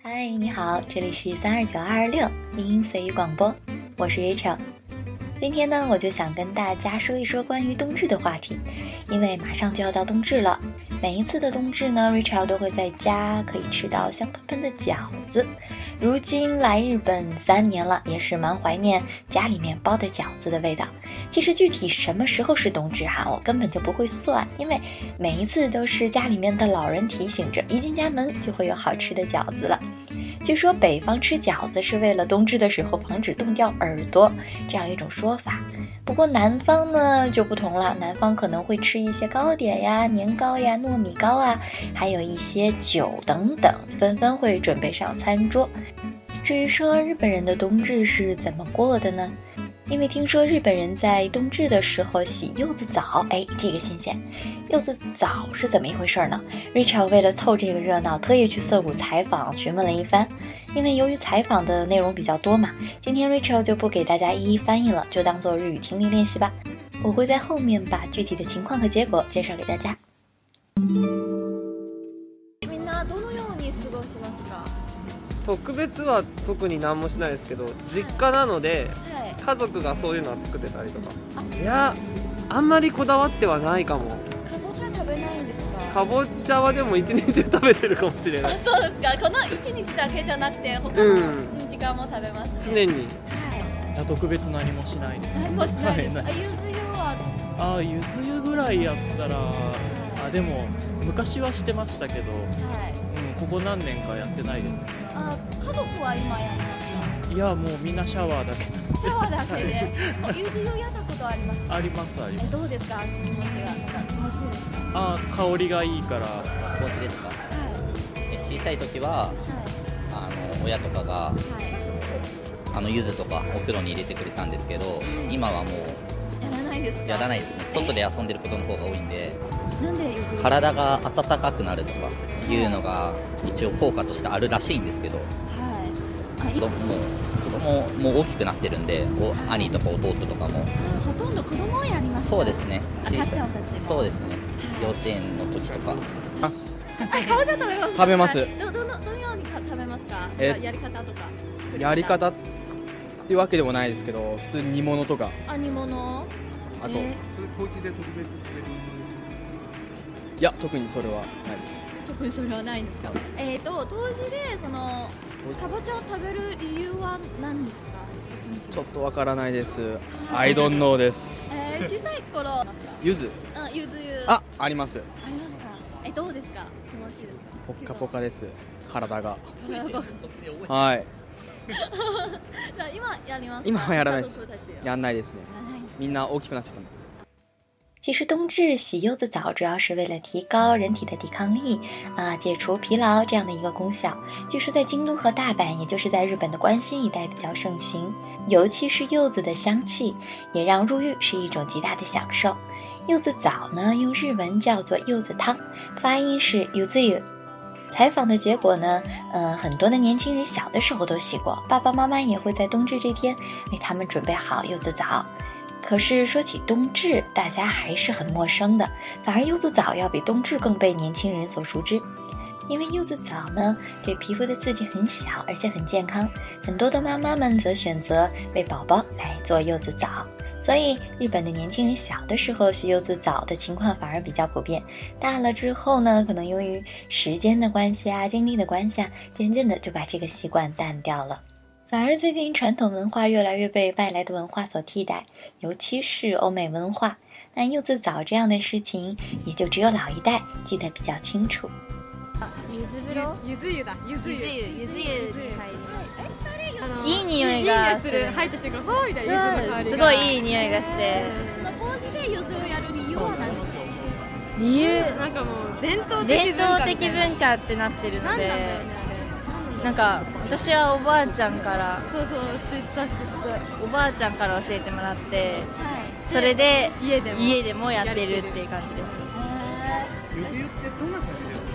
嗨，你好，这里是三二九二二六零随意广播，我是 Rachel。今天呢，我就想跟大家说一说关于冬至的话题，因为马上就要到冬至了。每一次的冬至呢，Rachel 都会在家可以吃到香喷喷的饺子。如今来日本三年了，也是蛮怀念家里面包的饺子的味道。其实具体什么时候是冬至哈，我根本就不会算，因为每一次都是家里面的老人提醒着，一进家门就会有好吃的饺子了。据说北方吃饺子是为了冬至的时候防止冻掉耳朵，这样一种说法。不过南方呢就不同了，南方可能会吃一些糕点呀、年糕呀、糯米糕啊，还有一些酒等等，纷纷会准备上餐桌。至于说日本人的冬至是怎么过的呢？因为听说日本人在冬至的时候洗柚子澡，哎，这个新鲜！柚子澡是怎么一回事呢？Rachel 为了凑这个热闹，特意去涩谷采访询问了一番。因为由于采访的内容比较多嘛，今天 Rachel 就不给大家一一翻译了，就当做日语听力练习吧。我会在后面把具体的情况和结果介绍给大家。特別は特に何もしないですけど実家なので、家族がそういうのは作ってたりとかいやあんまりこだわってはないかもかぼちゃ食べないんですかかぼちゃはでも一日中食べてるかもしれないそうですかこの一日だけじゃなくて他の時間も食べます、ね常に、はい、特別何もしないです何もしないです、はい、あゆず湯はあゆず湯ぐらいやったら、あでも昔はしてましたけど、はいうん、ここ何年かやってないですねあ家族は今やりますかいやもうみんなシャワーだけシャワーだけで、はい、友人をやったことありますかありますありますえどうですかあの気持ちがなんか気持ちいいですかあ香りがいいから気持ちですか、はい、え小さい時は、はい、あの親とかが、はい、あの柚子とかお風呂に入れてくれたんですけど、今はもうやらないですやらないですね外で遊んでることの方が多いんで、体が温かくなるとかいうのが一応効果としてあるらしいんですけど、はい、子供も子供も大きくなってるんで、はい、兄とか弟とかもほとんど子供やりますそうですね小さいそうですね、幼稚園の時とかます食べますどどのどのように食べますかやり方とかやり方っていうわけでもないですけど普通に煮物とかあ煮物あと、えー、それ当知で特別食べるいや特にそれはないです特にそれはないんですか、えっ、ー、と当時でそのかぼちゃを食べる理由は何ですかちょっとわからないです。アイドンノーです。えー、小さい頃。ゆず。あ、ゆずゆ。あ、あります。ありますか。え、どうですか。気持ちいいですか。ぽっかぽかです。体が。はい。今やります。今はやらないです。やんないですね。みんな大きくなっちゃった其实冬至洗柚子澡主要是为了提高人体的抵抗力，啊，解除疲劳这样的一个功效。据说在京都和大阪，也就是在日本的关西一带比较盛行，尤其是柚子的香气，也让入浴是一种极大的享受。柚子澡呢，用日文叫做柚子汤，发音是柚子采访的结果呢，嗯，很多的年轻人小的时候都洗过，爸爸妈妈也会在冬至这天为他们准备好柚子澡。可是说起冬至，大家还是很陌生的，反而柚子枣要比冬至更被年轻人所熟知。因为柚子枣呢，对皮肤的刺激很小，而且很健康。很多的妈妈们则选择为宝宝来做柚子枣，所以日本的年轻人小的时候吸柚子枣的情况反而比较普遍。大了之后呢，可能由于时间的关系啊、精力的关系啊，渐渐的就把这个习惯淡掉了。反而最近传统文化越来越被外来的文化所替代，尤其是欧美文化。那柚子早这样的事情，也就只有老一代记得比较清楚。柚子柚子柚子柚子いい匂いが、いすごいいい匂いがして。の当時で柚子をやる理由は何ですか？理由、なんかも伝統伝統的文化ってなってるので、なんか。私はおばあちゃんからそうそう知った知ったおばあちゃんから教えてもらって、はい、それで家でも家でもやってるっていう感じですゆず湯ってどんな感じですか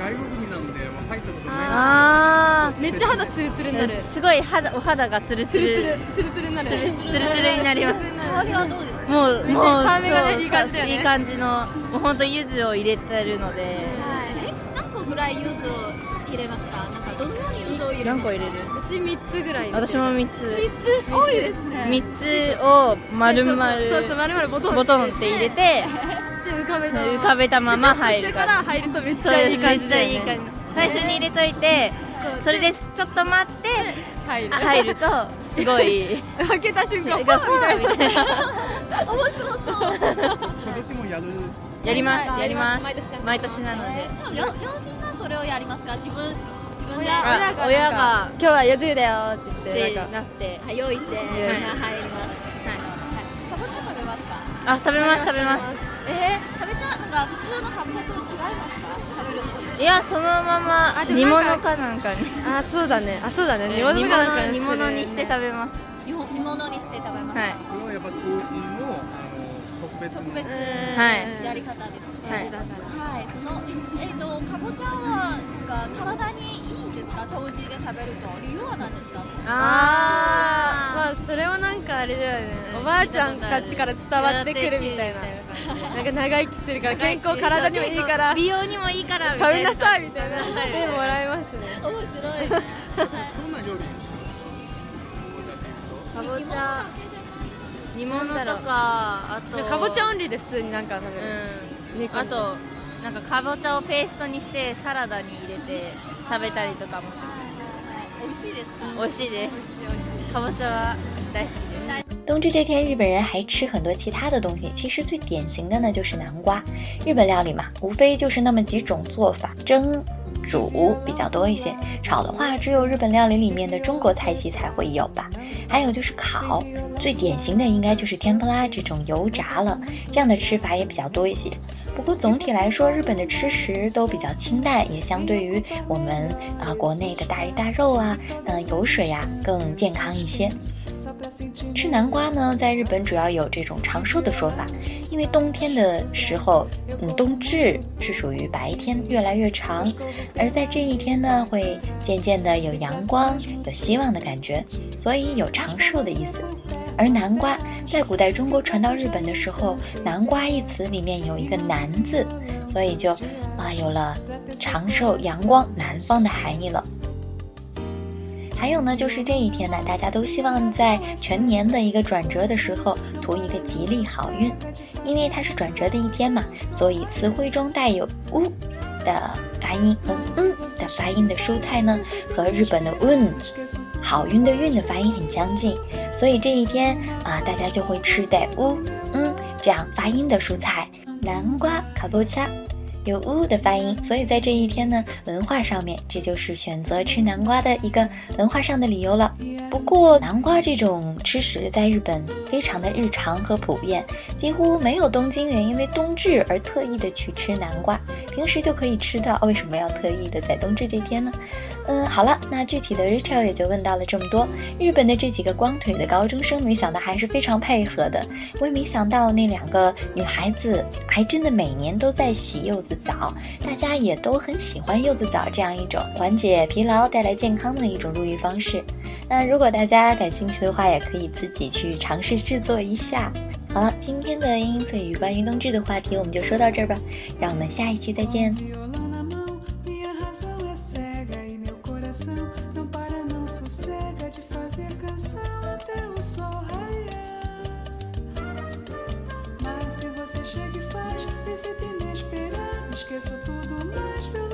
外国人なんで入ったことないああめっちゃ肌ツルツルになるすごい肌お肌がツルツルツルツルになるツルツルになります香りはどうですかもうもうそういい感じいい感じのもう本当柚子を入れてるのではい、何個ぐらい柚子を入れますかなんかどのように渦を入れ何個入れるうち三つぐらい私も三つ三つ多いですね三つをまるまる。そうそうまるまるボトンボトンって入れてで浮かべた浮かべたまま入るから入るとめっちゃいい感じだよ、ね、最初に入れといてそれですちょっと待って入る入るとすごい開 けた瞬間ガファみたいな 面白そう今年もやるやりますやります毎年なので両親それをやりますか自分自分で親が今日は夜釣だよって言ってなってはい、用意して入りますかぼちゃ食べますかあ食べます食べますえー、食べちゃなんか普通のかぼちゃと違いますか食べるのいやそのまま煮物かなんかに あそうだねあそうだね、煮物かなんか煮物にして食べます煮物にして食べますはいこれはやっぱ当時の特別はい、やり方ですだから、はい、はい、そのえっ、ー、とかぼちゃはなんか体にいいんですか当時で食べると理由は何ですかああまあそれはなんかあれだよね、おばあちゃんたちから伝わってくるみたいななんか長生きするから健康体にもいいから美容にもいいから食べなさいみたいなでもらいますね面白い、ね、どんな料理にしますかかぼちゃ煮物とかあとかぼちゃオンリーで普通になんか食べる、うんあとなんかかぼちゃをペーストにしてサラダに入れて食べたりとかもします美味しいですか美味しいですかぼちゃは大好きです冬至这天，日本人还吃很多其他的东西。其实最典型的呢就是南瓜。日本料理嘛，无非就是那么几种做法：蒸、煮比较多一些，炒的话只有日本料理里面的中国菜系才会有吧。还有就是烤，最典型的应该就是天妇罗这种油炸了，这样的吃法也比较多一些。不过总体来说，日本的吃食都比较清淡，也相对于我们啊国内的大鱼大肉啊、嗯油水呀更健康一些。吃南瓜呢，在日本主要有这种长寿的说法，因为冬天的时候，嗯，冬至是属于白天越来越长，而在这一天呢，会渐渐的有阳光、有希望的感觉，所以有长寿的意思。而南瓜在古代中国传到日本的时候，南瓜一词里面有一个南字，所以就啊有了长寿、阳光、南方的含义了。还有呢，就是这一天呢，大家都希望在全年的一个转折的时候，图一个吉利好运，因为它是转折的一天嘛，所以词汇中带有 “u” 的发音和 “n” 的发音的蔬菜呢，和日本的 u 好运的“运”的发音很相近，所以这一天啊，大家就会吃带“ u 嗯”这样发音的蔬菜，南瓜、卡布奇。有 u 的发音，所以在这一天呢，文化上面，这就是选择吃南瓜的一个文化上的理由了。不过，南瓜这种吃食在日本非常的日常和普遍，几乎没有东京人因为冬至而特意的去吃南瓜，平时就可以吃到。为什么要特意的在冬至这天呢？嗯，好了，那具体的 r i c h a l 也就问到了这么多。日本的这几个光腿的高中生，没想到还是非常配合的。我也没想到那两个女孩子还真的每年都在洗柚子澡，大家也都很喜欢柚子澡这样一种缓解疲劳、带来健康的一种入浴方式。那如果大家感兴趣的话，也可以自己去尝试制作一下。好了，今天的英英碎语关于冬至的话题，我们就说到这儿吧。让我们下一期再见。esqueço tudo, mas veloz.